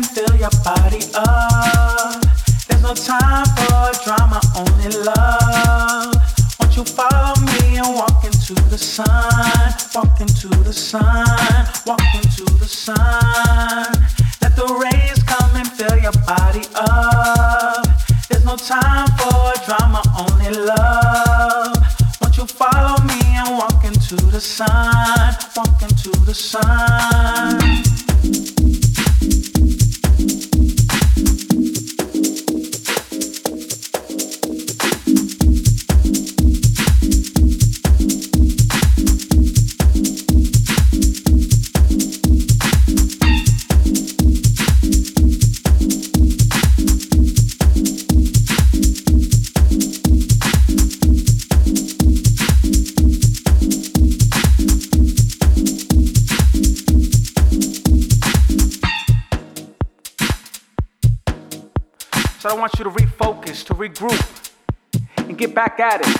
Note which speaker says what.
Speaker 1: and
Speaker 2: fill your body up. There's no time for drama, only love. Won't you follow me and walk into the sun? Walk into the sun. Walk into
Speaker 1: back at it.